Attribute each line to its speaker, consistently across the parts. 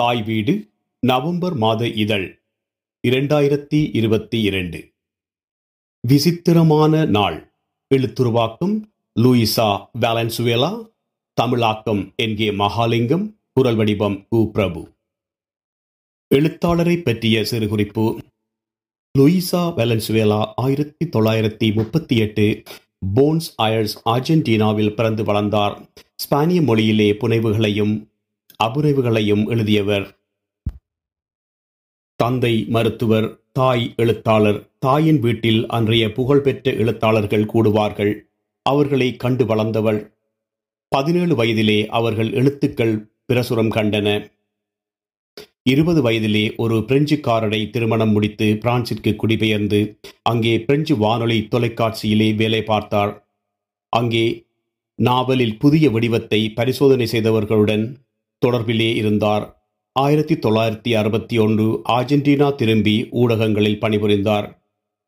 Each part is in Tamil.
Speaker 1: தாய் வீடு நவம்பர் மாத இதழ் இரண்டாயிரத்தி இருபத்தி இரண்டு. விசித்திரமான நாள். எழுத்துருவாக்கம் லூயிசா வேலன்சுவேலா. தமிழாக்கம் என் கே மகாலிங்கம் குரல் வடிவம் கு பிரபு. எழுத்தாளரை பற்றிய சிறுகுறிப்பு. லூயிசா வேலன்சுவேலா ஆயிரத்தி தொள்ளாயிரத்தி முப்பத்தி எட்டு போன்ஸ் அயர்ஸ் அர்ஜென்டினாவில் பிறந்து வளர்ந்தார். ஸ்பானிய மொழியிலே புனைவுகளையும் அபுரைவுகளையும் எழுதியவர். தந்தை மருத்துவர் தாய் எழுத்தாளர் தாயின் வீட்டில் அன்றைய புகழ்பெற்ற எழுத்தாளர்கள் கூடுவார்கள். அவர்களை கண்டு வளர்ந்தவள் பதினேழு வயதிலே அவர்கள் எழுத்துக்கள் பிரசுரம் கண்டன. இருபது வயதிலே ஒரு பிரெஞ்சுக்காரரை திருமணம் முடித்து பிரான்சிற்கு குடிபெயர்ந்து அங்கே பிரெஞ்சு வானொலி தொலைக்காட்சியிலே வேலை பார்த்தார். அங்கே நாவலில் புதிய வடிவத்தை பரிசோதனை செய்தவர்களுடன் தொடர்பிலே இருந்தார். ஆயிரத்தி தொள்ளாயிரத்தி அறுபத்தி ஒன்று ஆர்ஜென்டினா திரும்பி ஊடகங்களில் பணிபுரிந்தார்.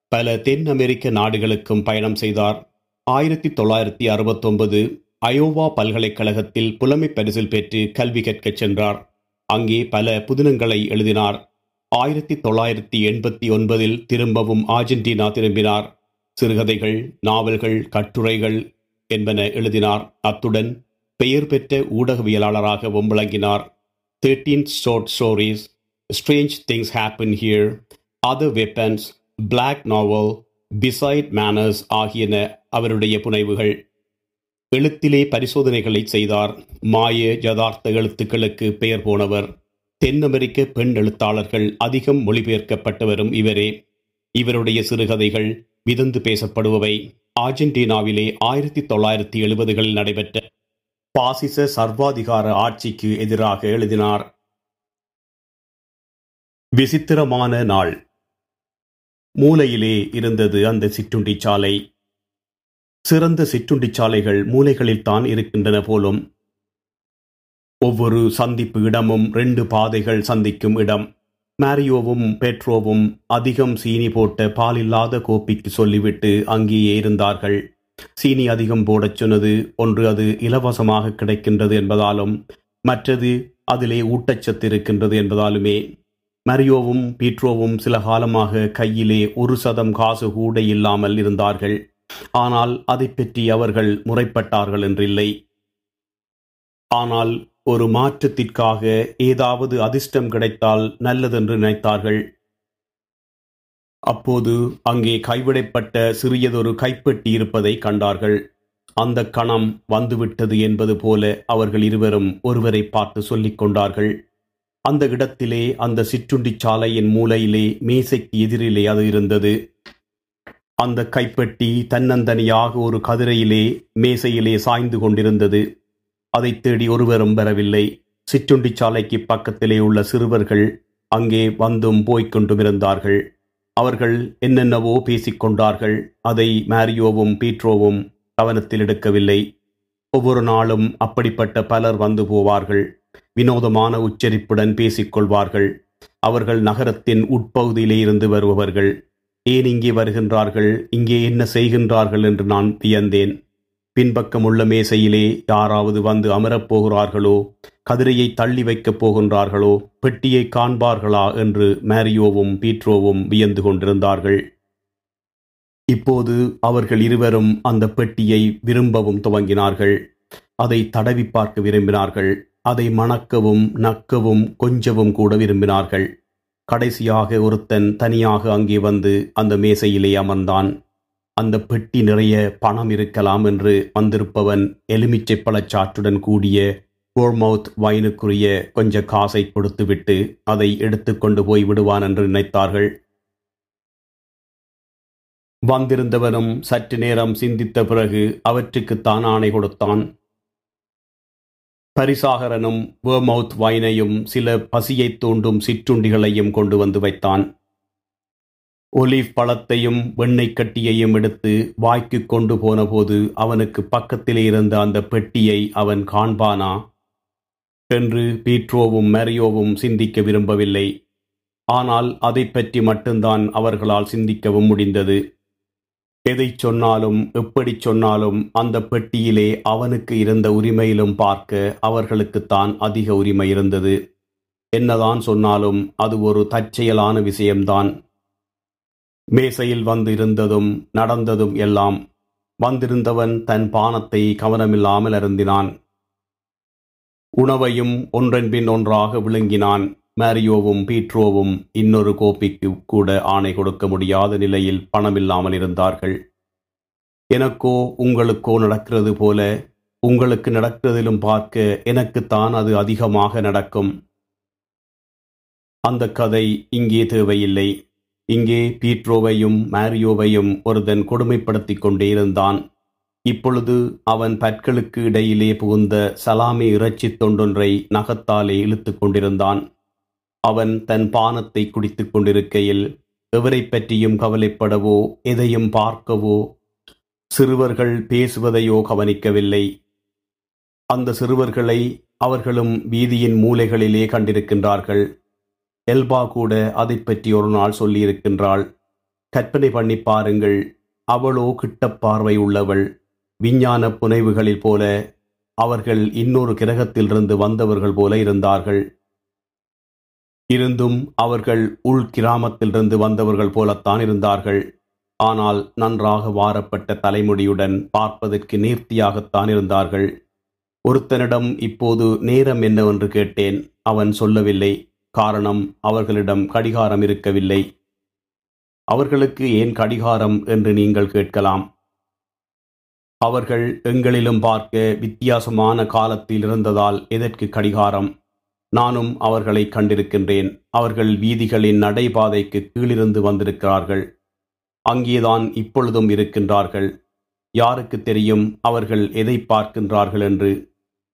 Speaker 1: பல தென் அமெரிக்க நாடுகளுக்கும் பயணம் செய்தார். ஆயிரத்தி தொள்ளாயிரத்தி அறுபத்தொன்பது அயோவா பல்கலைக்கழகத்தில் புலமை பரிசில் பெற்று கல்வி கற்கச் சென்றார். அங்கே பல புதினங்களை எழுதினார். ஆயிரத்தி தொள்ளாயிரத்தி எண்பத்தி ஒன்பதில் திரும்பவும் ஆர்ஜென்டினா திரும்பினார். சிறுகதைகள் நாவல்கள் கட்டுரைகள் என்பன எழுதினார். அத்துடன் பெயர் பெற்ற ஊடகவியலாளராகவும் விளங்கினார். Thirteen short stories strange things happen here other weapons black novel beside manners ஆகியன அவருடைய புனைவுகள். எழுத்திலே பரிசோதனைகளை செய்தார். மாய யதார்த்த எழுத்துக்களுக்கு பெயர் போனவர். தென் அமெரிக்க பெண் எழுத்தாளர்கள் அதிகம் மொழிபெயர்க்கப்பட்டவரும் இவரே. இவருடைய சிறுகதைகள் விதந்து பேசப்படுபவை. ஆர்ஜென்டினாவிலே ஆயிரத்தி தொள்ளாயிரத்தி எழுபதுகளில் நடைபெற்ற பாசிச சர்வாதிகார ஆட்சிக்கு எதிராக எழுதினார். விசித்திரமான நாள். மூலையிலே இருந்தது அந்த சிற்றுண்டி சாலை. சிறந்த சிற்றுண்டி சாலைகள் மூலைகளில் தான் இருக்கின்றன போலும். ஒவ்வொரு சந்திப்பு இடமும் ரெண்டு பாதைகள் சந்திக்கும் இடம். மேரியோவும் பெட்ரோவும் அதிகம் சீனி போட்ட பாலில்லாத கோப்பிக்கு சொல்லிவிட்டு அங்கேயே இருந்தார்கள். சீனி அதிகம் போடச் சொன்னது ஒன்று அது இலவசமாக கிடைக்கின்றது என்பதாலும் மற்றது அதிலே ஊட்டச்சத்து இருக்கின்றது என்பதாலுமே. மரியோவும் பீட்ரோவும் சில காலமாக கையிலே ஒரு சதம் காசு கூட இல்லாமல் இருந்தார்கள். ஆனால் அதை பற்றி அவர்கள் முறைப்பட்டார்கள் என்றில்லை. ஆனால் ஒரு மாற்றத்திற்காக ஏதாவது அதிர்ஷ்டம் கிடைத்தால் நல்லதென்று நினைத்தார்கள். அப்போது அங்கே கைவிடப்பட்ட சிறியதொரு கைப்பெட்டி இருப்பதை கண்டார்கள். அந்த கணம் வந்துவிட்டது என்பது போல அவர்கள் இருவரும் ஒருவரை பார்த்து சொல்லிக் கொண்டார்கள். அந்த இடத்திலே அந்த சிற்றுண்டி சாலையின் மூலையிலே மேசைக்கு எதிரிலே அது இருந்தது. அந்த கைப்பெட்டி தன்னந்தனியாக ஒரு கதிரையிலே மேசையிலே சாய்ந்து கொண்டிருந்தது. அதை தேடி ஒருவரும் வரவில்லை. சிற்றுண்டி சாலைக்கு பக்கத்திலே உள்ள சிறுவர்கள் அங்கே வந்தும் போய்க் கொண்டும் இருந்தார்கள் அவர்கள் என்னென்னவோ பேசிக்கொண்டார்கள் அதை மேரியோவும் பீட்ரோவும் கவனத்தில் எடுக்கவில்லை. ஒவ்வொரு நாளும் அப்படிப்பட்ட பலர் வந்து போவார்கள் வினோதமான உச்சரிப்புடன் பேசிக்கொள்வார்கள். அவர்கள் நகரத்தின் உட்பகுதியிலே இருந்து வருபவர்கள். ஏன் இங்கே வருகின்றார்கள் இங்கே என்ன செய்கின்றார்கள் என்று நான் வியந்தேன். பின்பக்கம் உள்ள மேசையிலே யாராவது வந்து அமரப் போகிறார்களோ கதிரையை தள்ளி வைக்கப் போகின்றார்களோ பெட்டியை காண்பார்களா என்று மேரியோவும் பீட்ரோவும் வியந்து கொண்டிருந்தார்கள். இப்போது அவர்கள் இருவரும் அந்த பெட்டியை விரும்பவும் துவங்கினார்கள். அதை தடவி பார்க்க விரும்பினார்கள். அதை மணக்கவும் நக்கவும் கொஞ்சவும் கூட விரும்பினார்கள். கடைசியாக ஒருத்தன் தனியாக அங்கே வந்து அந்த மேசையிலே அமர்ந்தான். அந்த பெட்டி நிறைய பணம் இருக்கலாம் என்று வந்திருப்பவன் எலுமிச்சை பழச்சாற்றுடன் கூடிய போர்மவுத் வைனுக்குரிய கொஞ்ச காசை கொடுத்துவிட்டு அதை எடுத்துக்கொண்டு போய் விடுவான் என்று நினைத்தார்கள். வந்திருந்தவனும் சற்று நேரம் சிந்தித்த பிறகு அவற்றுக்கு தான் ஆணை கொடுத்தான். பரிசாகரனும் வேர்மவுத் வைனையும் சில பசியைத் தூண்டும் சிற்றுண்டிகளையும் கொண்டு வந்து வைத்தான். ஒலிவ் பழத்தையும் வெண்ணெய் கட்டியையும் எடுத்து வாய்க்கு கொண்டு போனபோது அவனுக்கு பக்கத்திலே இருந்த அந்த பெட்டியை அவன் காண்பானா? என்று பீட்ரோவும் மேரியோவும் சிந்திக்க விரும்பவில்லை. ஆனால் அதை பற்றி மட்டும்தான் அவர்களால் சிந்திக்கவும் முடிந்தது. எதை சொன்னாலும் எப்படி சொன்னாலும் அந்த பெட்டியிலே அவனுக்கு இருந்த உரிமையிலும் பார்க்க அவர்களுக்குத்தான் அதிக உரிமை இருந்தது. என்னதான் சொன்னாலும் அது ஒரு தற்செயலான விஷயம்தான். மேசையில் வந்து இருந்ததும் நடந்ததும் எல்லாம் வந்திருந்தவன் தன் பானத்தை கவனமில்லாமல் அருந்தினான். உணவையும் ஒன்றன்பின் ஒன்றாக விழுங்கினான். மேரியோவும் பீட்ரோவும் இன்னொரு கோப்பிக்கு கூட ஆணை கொடுக்க முடியாத நிலையில் பணமில்லாமல் இருந்தார்கள். எனக்கோ உங்களுக்கோ நடக்கிறது போல உங்களுக்கு நடக்கிறதிலும் பார்க்க எனக்குத்தான் அது அதிகமாக நடக்கும். அந்த கதை இங்கே தேவையில்லை. இங்கே பீட்ரோவையும் மாரியோவையும் ஒருதன் கொடுமைப்படுத்திக் கொண்டே இருந்தான். இப்பொழுது அவன் பற்களுக்கு இடையிலே புகுந்த சலாமி இறைச்சித் தொண்டொன்றை நகத்தாலே இழுத்துக் கொண்டிருந்தான். அவன் தன் பானத்தை குடித்துக் கொண்டிருக்கையில் எவரைப் பற்றியும் கவலைப்படவோ எதையும் பார்க்கவோ சிறுவர்கள் பேசுவதையோ கவனிக்கவில்லை. அந்த சிறுவர்களை அவர்களும் வீதியின் மூலைகளிலே கண்டிருக்கின்றார்கள். எல்பா கூட அதை பற்றி ஒரு நாள் சொல்லியிருக்கின்றாள். கற்பனை பண்ணி பாருங்கள் அவளோ கிட்ட பார்வை உள்ளவள். விஞ்ஞான புனைவுகளில் போல அவர்கள் இன்னொரு கிரகத்திலிருந்து வந்தவர்கள் போல இருந்தார்கள். இருந்தும் அவர்கள் உள் கிராமத்திலிருந்து வந்தவர்கள் போலத்தான் இருந்தார்கள். ஆனால் நன்றாக வாரப்பட்ட தலைமுடியுடன் பார்ப்பதற்கு நேர்த்தியாகத்தான் இருந்தார்கள். ஒருத்தனிடம் இப்போது நேரம் என்னவென்று கேட்டேன். அவன் சொல்லவில்லை. காரணம் அவர்களிடம் கடிகாரம் இருக்கவில்லை. அவர்களுக்கு ஏன் கடிகாரம் என்று நீங்கள் கேட்கலாம். அவர்கள் எங்களிலும் பார்க்க வித்தியாசமான காலத்தில் இருந்ததால் எதற்கு கடிகாரம்? நானும் அவர்களை கண்டிருக்கின்றேன். அவர்கள் வீதிகளின் நடைபாதைக்கு கீழிருந்து வந்திருக்கிறார்கள். அங்கேதான் இப்பொழுதும் இருக்கின்றார்கள். யாருக்கு தெரியும் அவர்கள் எதை பார்க்கின்றார்கள் என்று?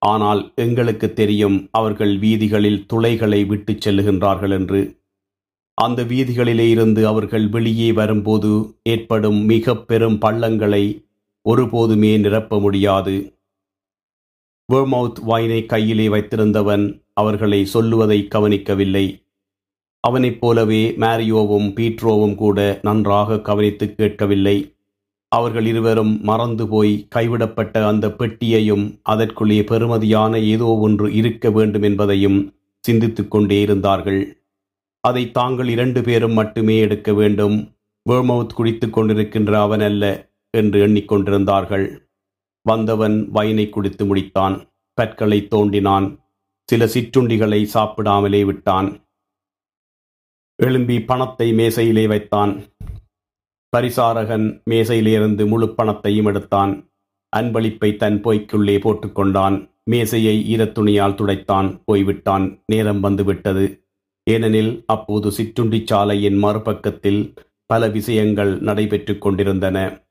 Speaker 1: ஆனால் எங்களுக்கு தெரியும் அவர்கள் வீதிகளில் துளைகளை விட்டுச் செல்லுகின்றார்கள் என்று. அந்த வீதிகளிலே இருந்து அவர்கள் வெளியே வரும்போது ஏற்படும் மிக பெரும் பள்ளங்களை ஒருபோதுமே நிரப்ப முடியாது. வேர்மவுத் வைனை கையிலே வைத்திருந்தவன் அவர்களை சொல்லுவதை கவனிக்கவில்லை. அவனைப் போலவே மேரியோவும் பீட்ரோவும் கூட நன்றாக கவனித்து கேட்கவில்லை. அவர்கள் இருவரும் மறந்து போய் கைவிடப்பட்ட அந்த பெட்டியையும் அதற்குள்ளே பெறுமதியான ஏதோ ஒன்று இருக்க வேண்டும் என்பதையும் சிந்தித்துக் கொண்டே இருந்தார்கள். அதை தாங்கள் இரண்டு பேரும் மட்டுமே எடுக்க வேண்டும். வேர்மவுத் குடித்துக் கொண்டிருக்கின்ற அவன் அல்ல என்று எண்ணிக்கொண்டிருந்தார்கள் வந்தவன் வயனை குடித்து முடித்தான். பற்களை தோண்டினான். சில சிற்றுண்டிகளை சாப்பிடாமலே விட்டான். எழும்பி பணத்தை மேசையிலே வைத்தான். பரிசாரகன் மேசையிலிருந்து முழு பணத்தையும் எடுத்தான். அன்பளிப்பை தன் பொய்க்குள்ளே போட்டுக்கொண்டான். மேசையை ஈரத்துணியால் துடைத்தான். போய்விட்டான். நேரம் வந்துவிட்டது. ஏனெனில் அப்போது சிற்றுண்டி சாலையின் மறுபக்கத்தில் பல விஷயங்கள் நடைபெற்றுக் கொண்டிருந்தன.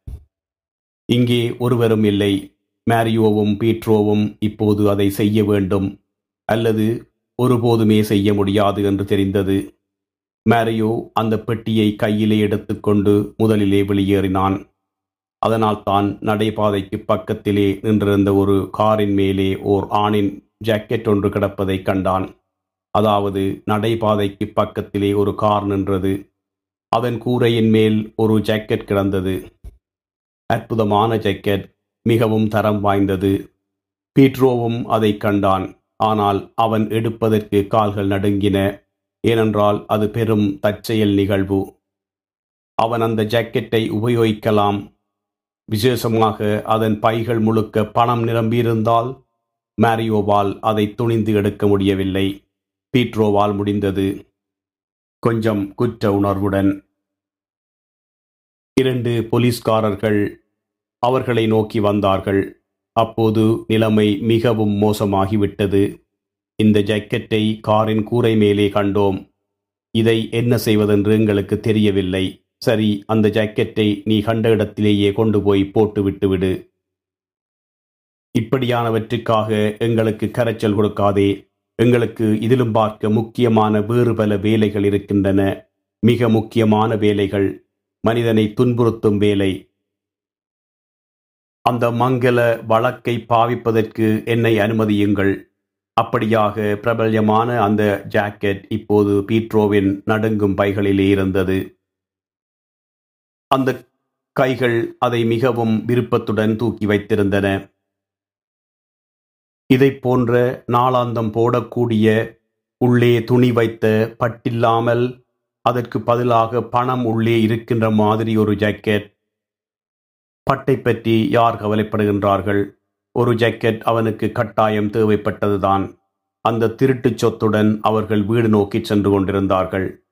Speaker 1: இங்கே ஒருவரும் இல்லை. மேரியோவும் பீட்ரோவும் இப்போது அதை செய்ய வேண்டும். அல்லது ஒருபோதுமே செய்ய முடியாது என்று தெரிந்தது. மேரியோ அந்த பெட்டியை கையிலே எடுத்துக்கொண்டு முதலிலே வெளியேறினான். அதனால் தான் நடைபாதைக்கு பக்கத்திலே நின்றிருந்த ஒரு காரின் மேலே ஓர் ஆணின் ஜாக்கெட் ஒன்று கிடப்பதை கண்டான். அதாவது நடைபாதைக்கு பக்கத்திலே ஒரு கார் நின்றது. அதன் கூரையின் மேல் ஒரு ஜாக்கெட் கிடந்தது. அற்புதமான ஜாக்கெட் மிகவும் தரம் வாய்ந்தது. பீட்ரோவும் அதை கண்டான். ஆனால் அவன் எடுப்பதற்கு கால்கள் நடுங்கின. ஏனென்றால் அது பெரும் தற்செயல் நிகழ்வு. அவன் அந்த ஜாக்கெட்டை உபயோகிக்கலாம். விசேஷமாக அதன் பைகள் முழுக்க பணம் நிரம்பியிருந்தால் மேரியோவால் அதை துணிந்து எடுக்க முடியவில்லை. பீட்ரோவால் முடிந்தது. கொஞ்சம் குற்ற உணர்வுடன். இரண்டு போலீஸ்காரர்கள் அவர்களை நோக்கி வந்தார்கள். அப்போது நிலைமை மிகவும் மோசமாகிவிட்டது. இந்த ஜக்கெட்டை காரின் கூரை மேலே கண்டோம். இதை என்ன செய்வதென்று எங்களுக்கு தெரியவில்லை. சரி அந்த ஜாக்கெட்டை நீ கண்ட இடத்திலேயே கொண்டு போய் போட்டு விட்டுவிடு. இப்படியானவற்றுக்காக எங்களுக்கு கரைச்சல் கொடுக்காதே. எங்களுக்கு இதிலும் பார்க்க முக்கியமான வேறு பல வேலைகள் இருக்கின்றன. மிக முக்கியமான வேலைகள். மனிதனை துன்புறுத்தும் வேலை. அந்த மங்கள வழக்கை பாவிப்பதற்கு என்னை அனுமதியுங்கள். அப்படியாக பிரபல்யமான அந்த ஜாக்கெட் இப்போது பீட்ரோவின் நடுங்கும் பைகளிலே இருந்தது. அந்த கைகள் அதை மிகவும் விருப்பத்துடன் தூக்கி வைத்திருந்தன. இதை போன்ற நாளாந்தம் போடக்கூடிய உள்ளே துணி வைத்த பட்டில்லாமல் அதற்கு பதிலாக பணம் உள்ளே இருக்கின்ற மாதிரி ஒரு ஜாக்கெட். பட்டை பற்றி யார் கவலைப்படுகின்றார்கள்? ஒரு ஜாக்கெட் அவனுக்கு கட்டாயம் தேவைப்பட்டதுதான். அந்த திருட்டுச் சொத்துடன் அவர்கள் வீடு நோக்கி சென்று கொண்டிருந்தார்கள்.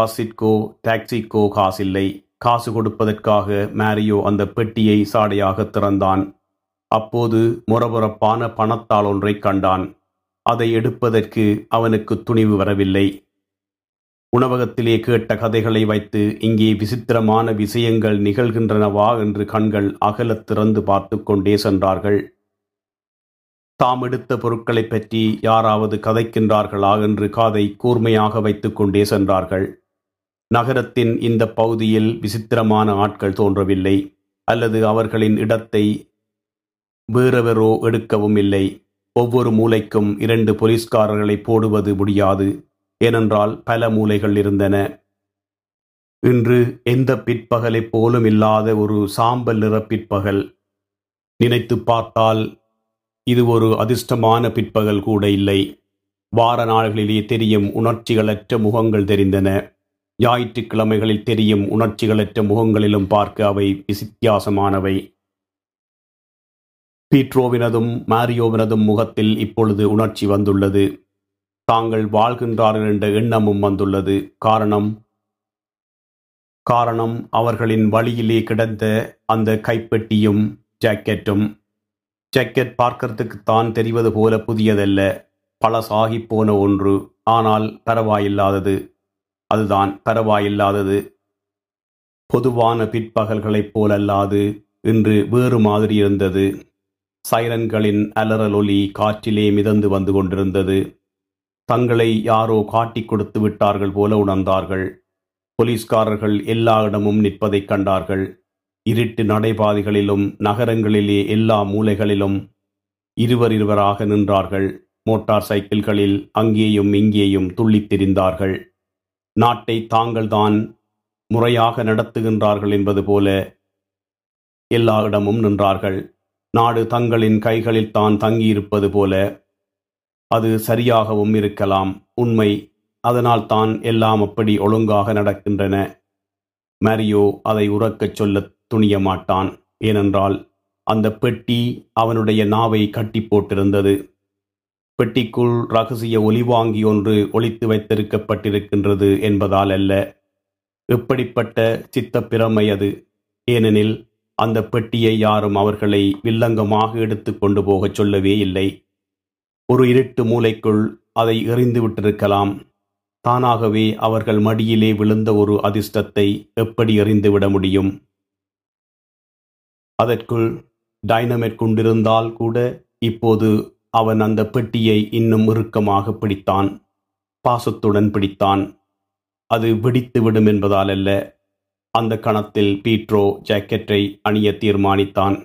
Speaker 1: பஸ்ஸிற்கோ டாக்ஸிக்கோ காசில்லை. காசு கொடுப்பதற்காக மேரியோ அந்த பெட்டியை சாடையாக திறந்தான். அப்போது முரபுரப்பான பணத்தால் ஒன்றைக் கண்டான். அதை எடுப்பதற்கு அவனுக்கு துணிவு வரவில்லை. உணவகத்திலே கேட்ட கதைகளை வைத்து இங்கே விசித்திரமான விஷயங்கள் நிகழ்கின்றனவா என்று கண்கள் அகலத் திறந்து பார்த்து கொண்டே சென்றார்கள். தாம் எடுத்த பொருட்களைப் பற்றி யாராவது கதைக்கின்றார்களா என்று காதை கூர்மையாக வைத்துக் கொண்டே சென்றார்கள். நகரத்தின் இந்த பகுதியில் விசித்திரமான ஆட்கள் தோன்றவில்லை அல்லது அவர்களின் இடத்தை வேறவரோ எடுக்கவும் இல்லை. ஒவ்வொரு மூலைக்கும் இரண்டு போலீஸ்காரர்களை போடுவது முடியாது ஏனென்றால் பல மூலைகள் இருந்தன. இன்று எந்த பிற்பகலைப் போலும் இல்லாத ஒரு சாம்பல் நிற பிற்பகல். நினைத்து பார்த்தால் இது ஒரு அதிர்ஷ்டமான பிற்பகல் கூட இல்லை. வார நாள்களிலே தெரியும் உணர்ச்சிகளற்ற முகங்கள் தெரிந்தன. ஞாயிற்றுக்கிழமைகளில் தெரியும் உணர்ச்சிகளற்ற முகங்களிலும் பார்க்க அவை வித்தியாசமானவை பீட்ரோவினதும் மாரியோவினதும் முகத்தில் இப்பொழுது உணர்ச்சி வந்துள்ளது. தாங்கள் வாழ்கின்றார்கள் என்ற எண்ணமும் வந்துள்ளது. காரணம் காரணம் அவர்களின் வழியிலே கிடந்த அந்த கைப்பெட்டியும் ஜாக்கெட்டும் ஜெக்கெட் பார்க்கறதுக்கு தான் தெரிவது போல புதியதல்ல. பல சாகிப்போன ஒன்று. ஆனால் பரவாயில்லாதது. அதுதான் பரவாயில்லாதது. பொதுவான பிற்பகல்களைப் போலல்லாது இன்று வேறு மாதிரி இருந்தது. சைரன்களின் அலறல் ஒலி காற்றிலே மிதந்து வந்து கொண்டிருந்தது. தங்களை யாரோ காட்டிக் கொடுத்து விட்டார்கள் போல உணர்ந்தார்கள். போலீஸ்காரர்கள் எல்லா இடமும் நிற்பதைக் கண்டார்கள். இருட்டு நடைபாதைகளிலும் நகரங்களிலே எல்லா மூலைகளிலும் இருவர் இருவராக நின்றார்கள். மோட்டார் சைக்கிள்களில் அங்கேயும் இங்கேயும் துள்ளித் திரிந்தார்கள். நாட்டை தாங்கள்தான் முறையாக நடத்துகின்றார்கள் என்பது போல எல்லா இடமும் நின்றார்கள். நாடு தங்களின் கைகளில் தான் தங்கியிருப்பது போல அது சரியாகவும் இருக்கலாம். உண்மை அதனால் தான் எல்லாம் அப்படி ஒழுங்காக நடக்கின்றன. மரியோ அதை உறக்கச் சொல்லத் துணிய மாட்டான் ஏனென்றால் அந்த பெட்டி அவனுடைய நாவை கட்டி போட்டிருந்தது. பெட்டிக்குள் ரகசிய ஒலிவாங்கி ஒன்று ஒளித்து வைத்திருக்கப்பட்டிருக்கின்றது என்பதால் அல்ல. எப்படிப்பட்ட சித்தப்பிரமை அது. ஏனெனில் அந்த பெட்டியை யாரும் அவர்களை வில்லங்கமாக எடுத்து கொண்டு போகச் சொல்லவே இல்லை. ஒரு இருட்டு மூலைக்குள் அதை எறிந்து விட்டிருக்கலாம். தானாகவே அவர்கள் மடியிலே விழுந்த ஒரு அதிர்ஷ்டத்தை எப்படி எறிந்துவிட முடியும்? அதற்குள் டைனமைட் கொண்டிருந்தால் கூட இப்போது அவன் அந்த பெட்டியை இன்னும் இறுக்கமாக பிடித்தான் பாசத்துடன் பிடித்தான். அது வெடித்துவிடும் என்பதால் அல்ல அந்த கணத்தில் பீட்ரோ ஜாக்கெட்டை அணிய தீர்மானித்தான்.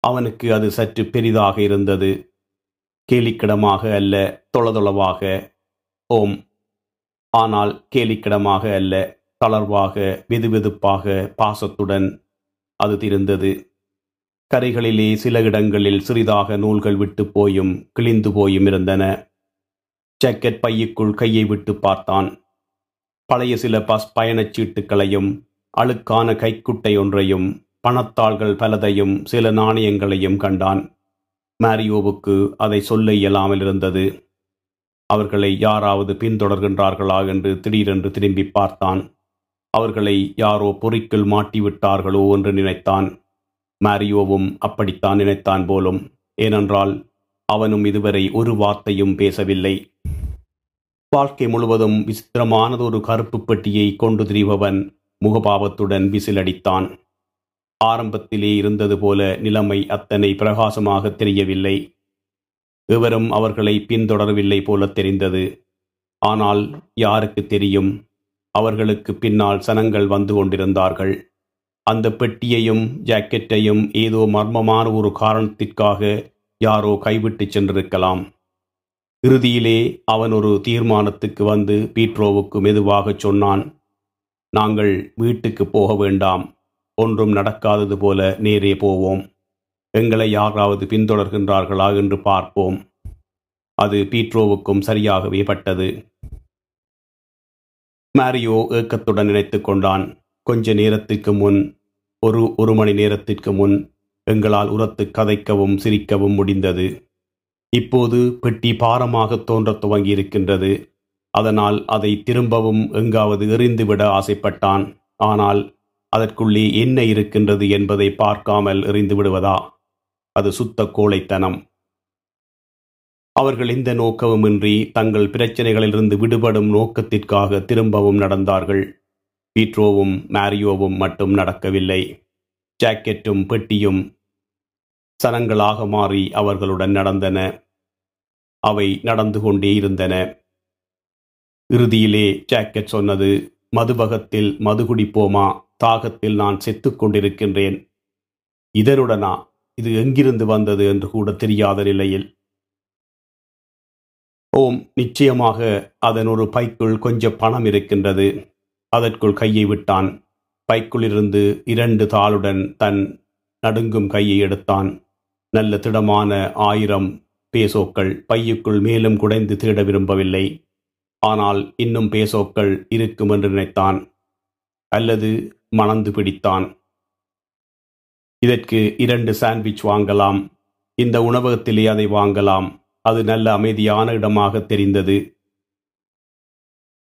Speaker 1: அவனுக்கு அது சற்று பெரிதாக இருந்தது கேலிக்கிடமாக அல்ல தொளதொளவாக ஓம். ஆனால் கேலிக்கிடமாக அல்ல தளர்வாக வெதுவெதுப்பாக பாசத்துடன் அது திருந்தது கரைகளிலே சில இடங்களில் சிறிதாக நூல்கள் விட்டு போயும் கிழிந்து போயும் இருந்தன. ஜாக்கெட் பையுக்குள் கையை விட்டு பார்த்தான். பழைய சில பஸ் பயணச் சீட்டுகளையும் அழுக்கான கைக்குட்டை ஒன்றையும் பணத்தாள்கள் பலதையும் சில நாணயங்களையும் கண்டான். மாரியோவுக்கு அதை சொல்ல இயலாமல் இருந்தது. அவர்களை யாராவது பின்தொடர்கின்றார்களா என்று திடீரென்று திரும்பி பார்த்தான். அவர்களை யாரோ பொறிக்குள் மாட்டிவிட்டார்களோ என்று நினைத்தான். மாரியோவும் அப்படித்தான் நினைத்தான் போலும். ஏனென்றால் அவனும் இதுவரை ஒரு வார்த்தையும் பேசவில்லை. வாழ்க்கை முழுவதும் விசித்திரமானதொரு கருப்பு பெட்டியை கொண்டு திரிபவன் முகபாவத்துடன் விசிலடித்தான். ஆரம்பத்திலே இருந்தது போல நிலைமை அத்தனை பிரகாசமாக தெரியவில்லை. எவரும் அவர்களை பின்தொடரவில்லை போல தெரிந்தது. ஆனால் யாருக்கு தெரியும்? அவர்களுக்கு பின்னால் சனங்கள் வந்து கொண்டிருந்தார்கள். அந்த பெட்டியையும் ஜாக்கெட்டையும் ஏதோ மர்மமான ஒரு காரணத்திற்காக யாரோ கைவிட்டுச் சென்றிருக்கலாம். இறுதியிலே அவன் ஒரு தீர்மானத்துக்கு வந்து பீட்ரோவுக்கு மெதுவாகச் சொன்னான் நாங்கள் வீட்டுக்கு போக வேண்டாம். ஒன்றும் நடக்காதது போல நேரே போவோம். எங்களை யாராவது பின்தொடர்கின்றார்களா என்று பார்ப்போம். அது பீட்ரோவுக்கும் சரியாகவே பட்டது. மாரியோ ஏக்கத்துடன் நினைத்து கொண்டான். கொஞ்ச நேரத்திற்கு முன் ஒரு ஒரு மணி நேரத்திற்கு முன் எங்களால் உரத்து கதைக்கவும் சிரிக்கவும் முடிந்தது. இப்போது பெட்டி பாரமாக தோன்றத் துவங்கியிருக்கின்றது. அதனால் அதை திரும்பவும் எங்காவது எறிந்துவிட ஆசைப்பட்டான். ஆனால் அதற்குள்ளே என்ன இருக்கின்றது என்பதை பார்க்காமல் எறிந்து விடுவதா அது சுத்த கோழைத்தனம். அவர்கள் எந்த நோக்கமுமின்றி தங்கள் பிரச்சனைகளிலிருந்து விடுபடும் நோக்கத்திற்காக திரும்பவும் நடந்தார்கள். பீட்ரோவும் மேரியோவும் மட்டும் நடக்கவில்லை. ஜாக்கெட்டும் பெட்டியும் சனங்களாக மாறி அவர்களுடன் நடந்தன. அவை நடந்து கொண்டே இருந்தன. இறுதியிலே ஜாக்கெட் சொன்னது மதுபகத்தில் மது குடிப்போமா? தாகத்தில் நான் செத்துக்கொண்டிருக்கின்றேன் இதனுடனா? இது எங்கிருந்து வந்தது? என்று கூட தெரியாத நிலையில் ஓம் நிச்சயமாக அதன் ஒரு பைக்குள் கொஞ்சம் பணம் இருக்கின்றது. அதற்குள் கையை விட்டான். பைக்குள்ளிருந்து இரண்டு தாளுடன் தன் நடுங்கும் கையை எடுத்தான். நல்ல திடமான ஆயிரம் பேசோக்கள் பையுக்குள் மேலும் குடைந்து தேட விரும்பவில்லை. ஆனால் இன்னும் பேசோக்கள் இருக்கும் என்று நினைத்தான். அல்லது மணந்து பிடித்தான். இதற்கு இரண்டு சாண்ட்விச் வாங்கலாம். இந்த உணவகத்திலே அதை வாங்கலாம். அது நல்ல அமைதியான இடமாக தெரிந்தது.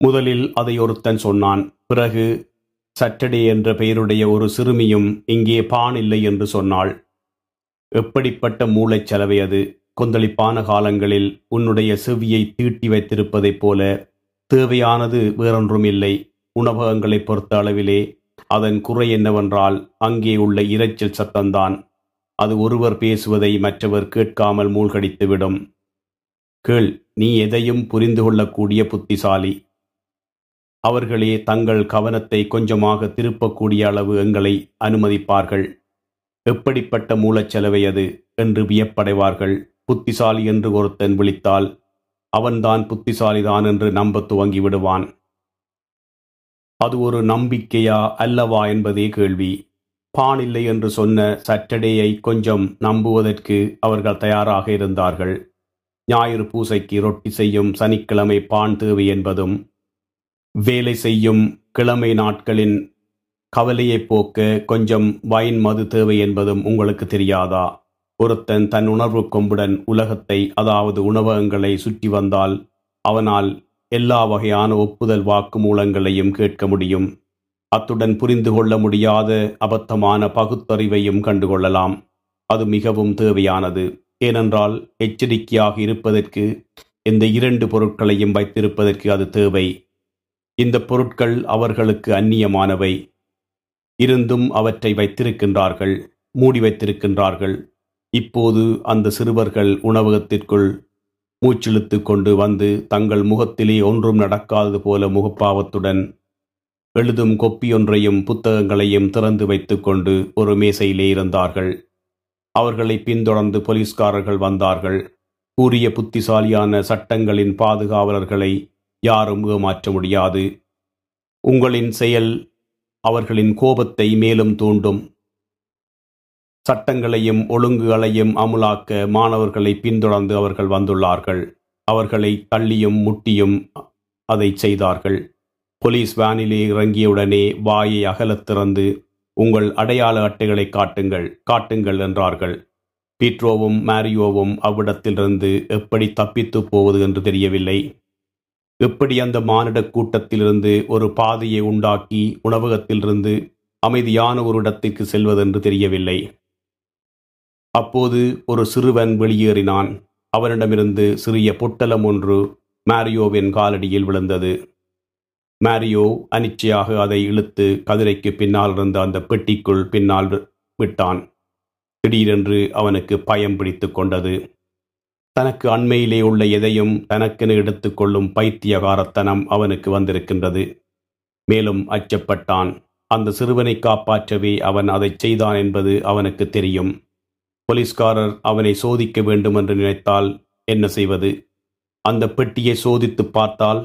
Speaker 1: முதலில் அதை ஒருத்தன் சொன்னான் பிறகு சட்டடே என்ற பெயருடைய ஒரு சிறுமியும் இங்கே பான் இல்லை என்று சொன்னாள். எப்படிப்பட்ட மூளைச் செலவை அது? கொந்தளிப்பான காலங்களில் உன்னுடைய செவியை தீட்டி வைத்திருப்பதைப் போல தேவையானது வேறொன்றும் இல்லை. உணவகங்களை பொறுத்த அளவிலே அதன் குறை என்னவென்றால் அங்கே உள்ள இரைச்சல் சத்தம்தான். அது ஒருவர் பேசுவதை மற்றவர் கேட்காமல் மூழ்கடித்துவிடும். கேள் நீ எதையும் புரிந்து கொள்ளக்கூடிய புத்திசாலி. அவர்களே தங்கள் கவனத்தை கொஞ்சமாக திருப்பக்கூடிய அளவு எங்களை அனுமதிப்பார்கள். எப்படிப்பட்ட மூலச்செலவை அது என்று வியப்படைவார்கள். புத்திசாலி என்று ஒருத்தன் விழித்தால் அவன்தான் புத்திசாலிதான் என்று நம்ப துவங்கி விடுவான் அது ஒரு நம்பிக்கையா அல்லவா என்பதே கேள்வி. பானில்லை இல்லை என்று சொன்ன சட்டடேயை கொஞ்சம் நம்புவதற்கு அவர்கள் தயாராக இருந்தார்கள். ஞாயிறு பூசைக்கு ரொட்டி செய்யும் சனிக்கிழமை பான் தேவை என்பதும் வேலை செய்யும் கிழமை நாட்களின் கவலையை போக்க கொஞ்சம் வைன் மது தேவை என்பதும் உங்களுக்கு தெரியாதா? ஒருத்தன் தன் உணர்வு கொம்புடன் உலகத்தை அதாவது உணவகங்களை சுற்றி வந்தால் அவனால் எல்லா வகையான ஒப்புதல் வாக்குமூலங்களையும் கேட்க முடியும். அத்துடன் புரிந்து கொள்ள முடியாத அபத்தமான பகுத்தறிவையும் கண்டுகொள்ளலாம். அது மிகவும் தேவையானது. ஏனென்றால் எச்சரிக்கையாக இருப்பதற்கு இந்த இரண்டு பொருட்களையும் வைத்திருப்பதற்கு அது தேவை. இந்த பொருட்கள் அவர்களுக்கு அந்நியமானவை. இருந்தும் அவற்றை வைத்திருக்கின்றார்கள் மூடி வைத்திருக்கின்றார்கள். இப்போது அந்த சிறுவர்கள் உணவகத்திற்குள் மூச்சிழுத்து கொண்டு வந்து தங்கள் முகத்திலே ஒன்றும் நடக்காதது போல முகப்பாவத்துடன் எழுதும் கொப்பியொன்றையும் புத்தகங்களையும் திறந்து வைத்துக்கொண்டு ஒரு மேசையிலே இருந்தார்கள். அவர்களை பின்தொடர்ந்து போலீஸ்காரர்கள் வந்தார்கள். கூறிய புத்திசாலியான சட்டங்களின் பாதுகாவலர்களை யாரும் ஏமாற்ற முடியாது. உங்களின் செயல் அவர்களின் கோபத்தை மேலும் தூண்டும். சட்டங்களையும் ஒழுங்குகளையும் அமுலாக்க மாணவர்களை பின்தொடர்ந்து அவர்கள் வந்துள்ளார்கள். அவர்களை தள்ளியும் முட்டியும் அதை செய்தார்கள். போலீஸ் வேனிலே இறங்கியவுடனே வாயை அகலத் திறந்து உங்கள் அடையாள அட்டைகளை காட்டுங்கள் காட்டுங்கள் என்றார்கள். பீட்ரோவும் மாரியோவும் அவ்விடத்திலிருந்து எப்படி தப்பித்து போவது என்று தெரியவில்லை. எப்படி அந்த மானிட கூட்டத்திலிருந்து ஒரு பாதையை உண்டாக்கி உணவகத்திலிருந்து அமைதியான ஒரு இடத்திற்கு செல்வதென்று தெரியவில்லை. அப்போது ஒரு சிறுவன் வெளியேறினான். அவனிடமிருந்து சிறிய பொட்டலம் ஒன்று மாரியோவின் காலடியில் விழுந்தது. மாரியோ அனிச்சையாக அதை இழுத்து கதிரைக்கு பின்னால் இருந்த அந்த பெட்டிக்குள் பின்னால் விட்டான். திடீரென்று அவனுக்கு பயம் பிடித்து கொண்டது. தனக்கு அண்மையிலே உள்ள எதையும் தனக்கென எடுத்துக்கொள்ளும் பைத்தியகாரத்தனம் அவனுக்கு வந்திருக்கின்றது. மேலும் அச்சப்பட்டான். அந்த சிறுவனை காப்பாற்றவே அவன் அதை செய்தான் என்பது அவனுக்கு தெரியும். போலீஸ்காரர் அவனை சோதிக்க வேண்டும் என்று நினைத்தால் என்ன செய்வது? அந்த பெட்டியை சோதித்து பார்த்தால்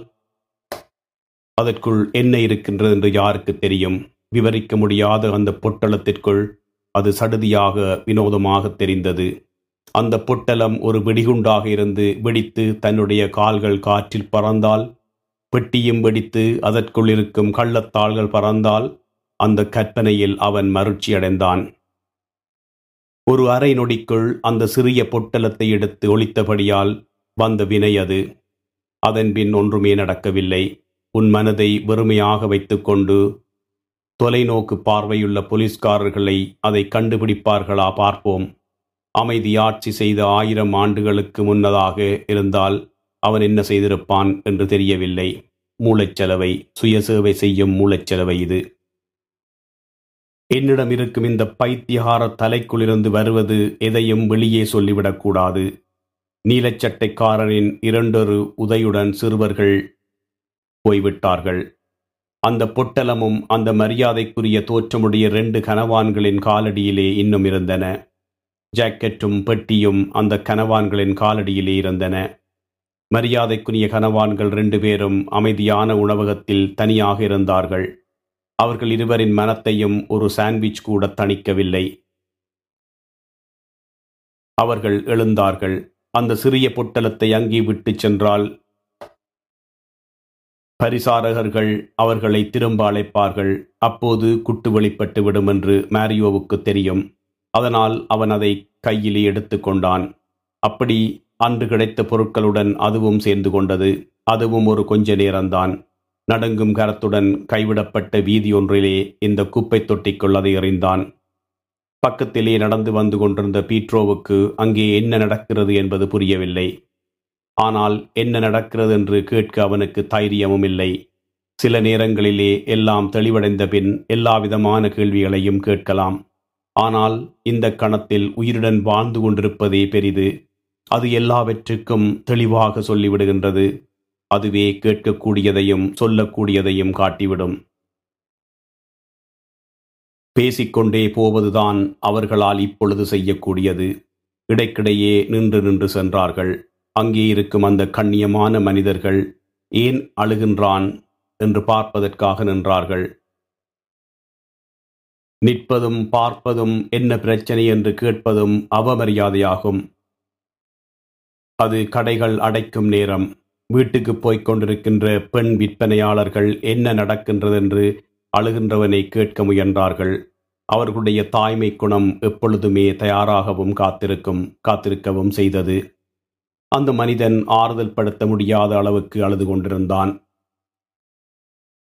Speaker 1: அதற்குள் என்ன இருக்கின்றது என்று யாருக்கு தெரியும்? விவரிக்க முடியாத அந்த பொட்டலத்திற்குள் அது சடுதியாக வினோதமாக தெரிந்தது. அந்த பொட்டலம் ஒரு வெடிகுண்டாக இருந்து வெடித்து தன்னுடைய கால்கள் காற்றில் பறந்தால் பெட்டியும் வெடித்து அதற்குள் இருக்கும் கள்ளத்தாள்கள் பறந்தால் அந்த கற்பனையில் அவன் மருட்சியடைந்தான் ஒரு அரை நொடிக்குள் அந்த சிறிய பொட்டலத்தை எடுத்து ஒழித்தபடியால் வந்த வினை அது. அதன்பின் ஒன்றுமே நடக்கவில்லை. உன் மனதை வெறுமையாக வைத்துக்கொண்டு தொலைநோக்கு பார்வையுள்ள போலீஸ்காரர்களை அதை கண்டுபிடிப்பார்களா பார்ப்போம். அமைதி ஆட்சி செய்த ஆயிரம் ஆண்டுகளுக்கு முன்னதாக இருந்தால் அவன் என்ன செய்திருப்பான் என்று தெரியவில்லை. மூளைச்சலவை சுயசேவை செய்யும் மூளைச்சலவை இது. என்னிடம் இருக்கும் இந்த பைத்தியகார தலைக்குள்ளிருந்து வருவது எதையும் வெளியே சொல்லிவிடக்கூடாது. நீலச்சட்டைக்காரனின் இரண்டொரு உதையுடன் சிறுவர்கள் போய்விட்டார்கள். அந்த பொட்டலமும் அந்த மரியாதைக்குரிய தோற்றமுடைய ரெண்டு கனவான்களின் காலடியிலே இன்னும் இருந்தன. ஜாக்கெட்டும் பெட்டியும் அந்த கனவான்களின் காலடியிலே இருந்தன. மரியாதைக்குரிய கனவான்கள் ரெண்டு பேரும் அமைதியான உணவகத்தில் தனியாக இருந்தார்கள். அவர்கள் இருவரின் மனத்தையும் ஒரு சாண்ட்விச் கூட தணிக்கவில்லை. அவர்கள் எழுந்தார்கள். அந்த சிறிய பொட்டலத்தை அங்கே விட்டு சென்றால் பரிசாரகர்கள் அவர்களை திரும்ப அழைப்பார்கள். அப்போது குட்டு வெளிப்பட்டு விடும் என்று மேரியோவுக்கு தெரியும். அதனால் அவன் அதை கையிலே எடுத்துக்கொண்டான் அப்படி அன்று கிடைத்த பொருட்களுடன் அதுவும் சேர்ந்து கொண்டது. அதுவும் ஒரு கொஞ்ச நேரம்தான். நடுங்கும் கரத்துடன் கைவிடப்பட்ட வீதி ஒன்றிலே இந்த குப்பை தொட்டிக்குள் அதை எறிந்தான். பக்கத்திலே நடந்து வந்து கொண்டிருந்த பீட்ரோவுக்கு அங்கே என்ன நடக்கிறது என்பது புரியவில்லை. ஆனால் என்ன நடக்கிறது என்று கேட்க அவனுக்கு தைரியமும் இல்லை சில நேரங்களிலே எல்லாம் தெளிவடைந்த பின் எல்லாவிதமான கேள்விகளையும் கேட்கலாம். ஆனால் இந்த கணத்தில் உயிருடன் வாழ்ந்து கொண்டிருப்பதே பெரிது. அது எல்லாவற்றுக்கும் தெளிவாக சொல்லிவிடுகின்றது. அதுவே கேட்கக்கூடியதையும் சொல்லக்கூடியதையும் காட்டிவிடும். பேசிக்கொண்டே போவதுதான் அவர்களால் இப்பொழுது செய்யக்கூடியது. இடைக்கிடையே நின்று நின்று சென்றார்கள். அங்கே இருக்கும் அந்த கண்ணியமான மனிதர்கள் ஏன் அழுகின்றான் என்று பார்ப்பதற்காக நின்றார்கள். நிற்பதும் பார்ப்பதும் என்ன பிரச்சனை என்று கேட்பதும் அவமரியாதையாகும். அது கடைகள் அடைக்கும் நேரம். வீட்டுக்கு போய்க் கொண்டிருக்கின்ற பெண் விற்பனையாளர்கள் என்ன நடக்கின்றது என்று அழுகின்றவனை கேட்க முயன்றார்கள். அவர்களுடைய தாய்மை குணம் எப்பொழுதுமே தயாராகவும் காத்திருக்கும் காத்திருக்கவும் செய்தது. அந்த மனிதன் ஆறுதல் படுத்த முடியாத அளவுக்கு அழுது கொண்டிருந்தான்.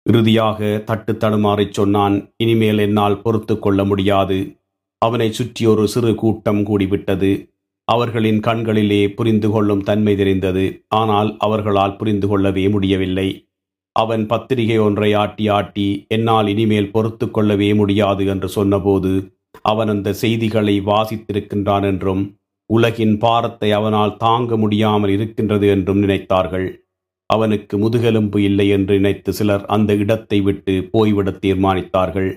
Speaker 1: இறுதியாக தட்டு தடுமாறிச் சொன்னான் இனிமேல் என்னால் பொறுத்து கொள்ள முடியாது. அவனை சுற்றி ஒரு சிறு கூட்டம் கூடிவிட்டது. அவர்களின் கண்களிலே புரிந்து கொள்ளும் தன்மை தெரிந்தது. ஆனால் அவர்களால் புரிந்து கொள்ளவே முடியவில்லை. அவன் பத்திரிகை ஒன்றை ஆட்டி ஆட்டி என்னால் இனிமேல் பொறுத்து கொள்ளவே முடியாது என்று சொன்னபோது அவன் அந்த செய்திகளை வாசித்திருக்கின்றான் என்றும் உலகின் பாரத்தை அவனால் தாங்க முடியாமல் இருக்கின்றது என்றும் நினைத்தார்கள். அவனுக்கு முதுகெலும்பு இல்லை என்று நினைத்து சிலர் அந்த இடத்தை விட்டு போய்விட தீர்மானித்தார்கள்.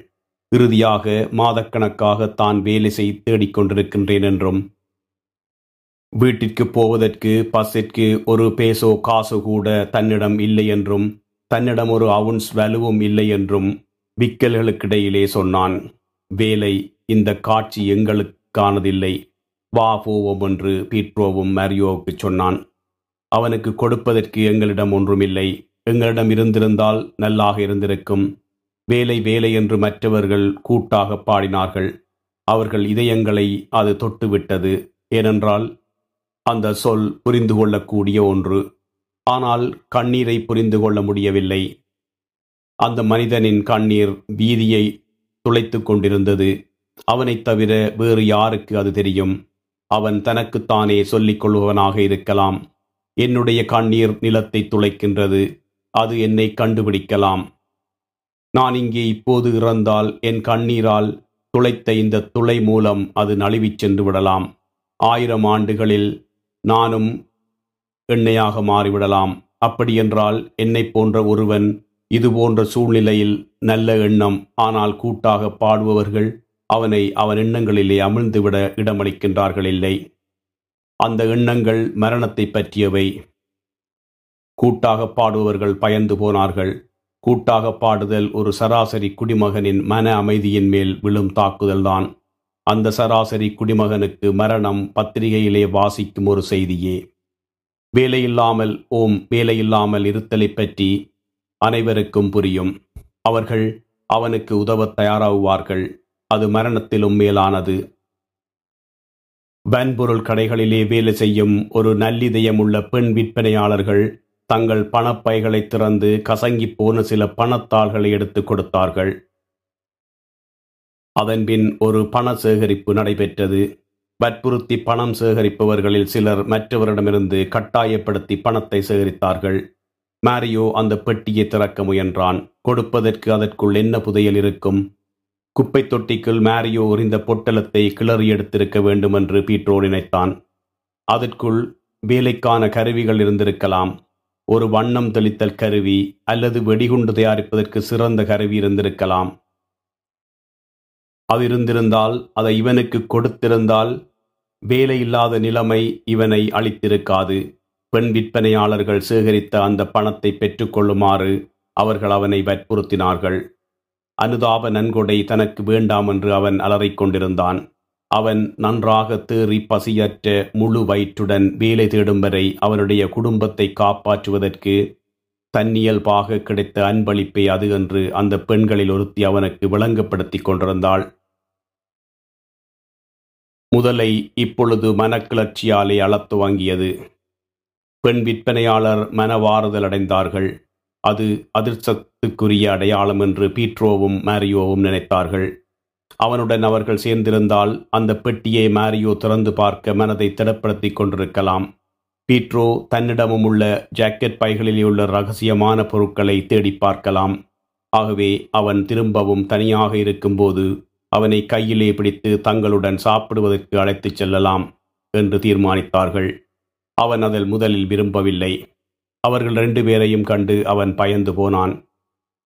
Speaker 1: இறுதியாக மாதக்கணக்காக தான் வேலை செய் தேடிக்கொண்டிருக்கின்றேன் என்றும் வீட்டிற்கு போவதற்கு பஸ்ஸிற்கு ஒரு பேசோ காசு கூட தன்னிடம் இல்லை என்றும் தன்னிடம் ஒரு அவுன்ஸ் வலுவும் இல்லை என்றும் விக்கல்களுக்கிடையிலே சொன்னான். வேலை இந்த காட்சி எங்களுக்கானதில்லை. வா போவோம் என்று பீட்ரோவும் மேரியோவுக்கு சொன்னான். அவனுக்கு கொடுப்பதற்கு எங்களிடம் ஒன்றுமில்லை. எங்களிடம் இருந்திருந்தால் நல்லாக இருந்திருக்கும். வேலை வேலை என்று மற்றவர்கள் கூட்டாக பாடினார்கள். அவர்கள் இதயங்களை அது தொட்டுவிட்டது. ஏனென்றால் அந்த சொல் புரிந்து கொள்ளக்கூடிய ஒன்று. ஆனால் கண்ணீரை புரிந்து கொள்ள முடியவில்லை. அந்த மனிதனின் கண்ணீர் வீதியை துளைத்துக் கொண்டிருந்தது. அவனைத் தவிர வேறு யாருக்கு அது தெரியும்? அவன் தனக்குத்தானே சொல்லிக் கொள்பவனாக இருக்கலாம். என்னுடைய கண்ணீர் நிலத்தை துளைக்கின்றது. அது என்னை கண்டுபிடிக்கலாம். நான் இங்கே இப்போது இறந்தால் என் கண்ணீரால் துளைத்த இந்த துளை மூலம் அது நழுவிச் சென்று விடலாம். ஆயிரம் ஆண்டுகளில் நானும் எண்ணெயாக மாறிவிடலாம். அப்படியென்றால் என்னைப் போன்ற ஒருவன் இது போன்ற சூழ்நிலையில் நல்ல எண்ணம் ஆனால் கூட்டாக பாடுபவர்கள் அவனை அவன் எண்ணங்களிலே அமிழ்ந்துவிட இடமளிக்கின்றார்கள் இல்லை அந்த எண்ணங்கள் மரணத்தை பற்றியவை. கூட்டாக பாடுபவர்கள் பயந்து போனார்கள். கூட்டாக பாடுதல் ஒரு சராசரி குடிமகனின் மன அமைதியின் மேல் விழும் தாக்குதல்தான். அந்த சராசரி குடிமகனுக்கு மரணம் பத்திரிகையிலே வாசிக்கும் ஒரு செய்தியே. வேலையில்லாமல் ஓம் வேலையில்லாமல் இருத்தலைப் பற்றி அனைவருக்கும் புரியும். அவர்கள் அவனுக்கு உதவ தயாராகுவார்கள். அது மரணத்திலும் மேலானது. வன்பொருள் கடைகளிலே வேலை செய்யும் ஒரு நல்லிதயமுள்ள பெண் விற்பனையாளர்கள் தங்கள் பணப்பைகளை திறந்து கசங்கிப் போன சில பணத்தாள்களை எடுத்துக் கொடுத்தார்கள். அதன்பின் ஒரு பண சேகரிப்பு நடைபெற்றது. வற்புறுத்தி பணம் சேகரிப்பவர்களில் சிலர் மற்றவரிடமிருந்து கட்டாயப்படுத்தி பணத்தை சேகரித்தார்கள். மாரியோ அந்த பெட்டியை திறக்க முயன்றான். கொடுப்பதற்கு அதற்குள் என்ன புதையல் இருக்கும்? குப்பை தொட்டிக்குள் மேரியோ எறிந்த பொட்டலத்தை கிளறி எடுத்திருக்க வேண்டும் என்று பீட்ரோ நினைத்தான். அதற்குள் வேலைக்கான கருவிகள் இருந்திருக்கலாம். ஒரு வண்ணம் தெளித்தல் கருவி அல்லது வெடிகுண்டு தயாரிப்பதற்கு சிறந்த கருவி இருந்திருக்கலாம். அது இருந்திருந்தால் அதை இவனுக்கு கொடுத்திருந்தால் வேலையில்லாத நிலைமை இவனை அளித்திருக்காது. பெண் விற்பனையாளர்கள் சேகரித்த அந்த பணத்தை பெற்றுக்கொள்ளுமாறு அவர்கள் அவனை வற்புறுத்தினார்கள். அனுதாப நன்கொடை தனக்கு வேண்டாம் என்று அவன் அலறிக் கொண்டிருந்தான். அவன் நன்றாக தேறி பசியற்ற முழு வயிற்றுடன் வேலை தேடும் வரை அவனுடைய குடும்பத்தை காப்பாற்றுவதற்கு தன்னியல்பாக கிடைத்த அன்பளிப்பை அது என்று அந்த பெண்களில் ஒருத்தி அவனுக்கு விளங்கப்படுத்திக் கொண்டிருந்தாள். முதலை இப்பொழுது மனக்கிளர்ச்சியாலே அளத்து வாங்கியது பெண் விற்பனையாளர் மனவாறுதல் அடைந்தார்கள் அது அதிர்ஷ்டத்துக்குரிய அடையாளம் என்று பீட்ரோவும் மேரியோவும் நினைத்தார்கள். அவனுடன் அவர்கள் சேர்ந்திருந்தால் அந்த பெட்டியை மேரியோ திறந்து பார்க்க மனதை திடப்படுத்திக் கொண்டிருக்கலாம். பீட்ரோ தன்னிடமும் உள்ள ஜாக்கெட் பைகளிலே உள்ள ரகசியமான பொருட்களை தேடி பார்க்கலாம். ஆகவே அவன் திரும்பவும் தனியாக இருக்கும்போது அவனை கையிலே பிடித்து தங்களுடன் சாப்பிடுவதற்கு அழைத்துச் செல்லலாம் என்று தீர்மானித்தார்கள். அவன் அதில் முதலில் விரும்பவில்லை. அவர்கள் ரெண்டு பேரையும் கண்டு அவன் பயந்து போனான்.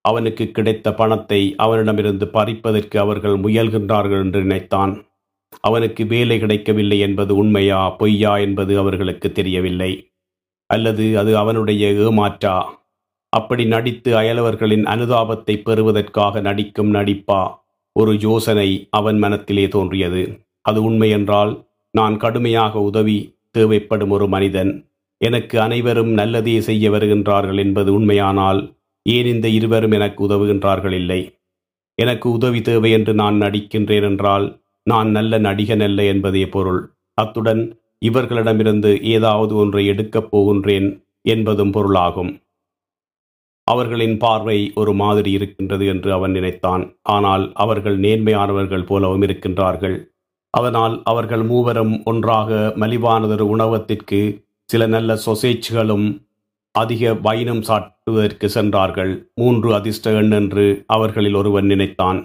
Speaker 1: அவனுக்கு கிடைத்த பணத்தை அவனிடமிருந்து பறிப்பதற்கு அவர்கள் முயல்கின்றார்கள் என்று நினைத்தான். அவனுக்கு வேலை கிடைக்கவில்லை என்பது உண்மையா பொய்யா என்பது அவர்களுக்கு தெரியவில்லை. அல்லது அது அவனுடைய ஏமாற்றா? அப்படி நடித்து அயலவர்களின் அனுதாபத்தை பெறுவதற்காக நடிக்கும் நடிப்பா? ஒரு யோசனை அவன் மனத்திலே தோன்றியது. அது உண்மையென்றால் நான் கடுமையாக உதவி தேவைப்படும் ஒரு மனிதன். எனக்கு அனைவரும் நல்லதே செய்ய வருகின்றார்கள் என்பது உண்மையானால் ஏன் இந்த இருவரும் எனக்கு உதவுகின்றார்கள் இல்லை எனக்கு உதவி தேவை என்று நான் நடிக்கின்றேன் என்றால் நான் நல்ல நடிகன் அல்ல என்பதே பொருள். அத்துடன் இவர்களிடமிருந்து ஏதாவது ஒன்றை எடுக்கப் போகின்றேன் என்பதும் பொருளாகும். அவர்களின் பார்வை ஒரு மாதிரி இருக்கின்றது என்று அவன் நினைத்தான். ஆனால் அவர்கள் நேர்மையானவர்கள் போலவும் இருக்கின்றார்கள். அதனால் அவர்கள் மூவரும் ஒன்றாக மலிவானதொரு உணவத்திற்கு சில நல்ல சொசேச்சுகளும் அதிக வைனம் சாட்டுவதற்கு சென்றார்கள். மூன்று அதிர்ஷ்ட எண் என்று அவர்களில் ஒருவன் நினைத்தான்.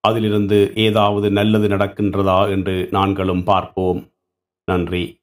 Speaker 1: அதிலிருந்து ஏதாவது நல்லது நடக்கின்றதா என்று நாங்களும் பார்ப்போம். நன்றி.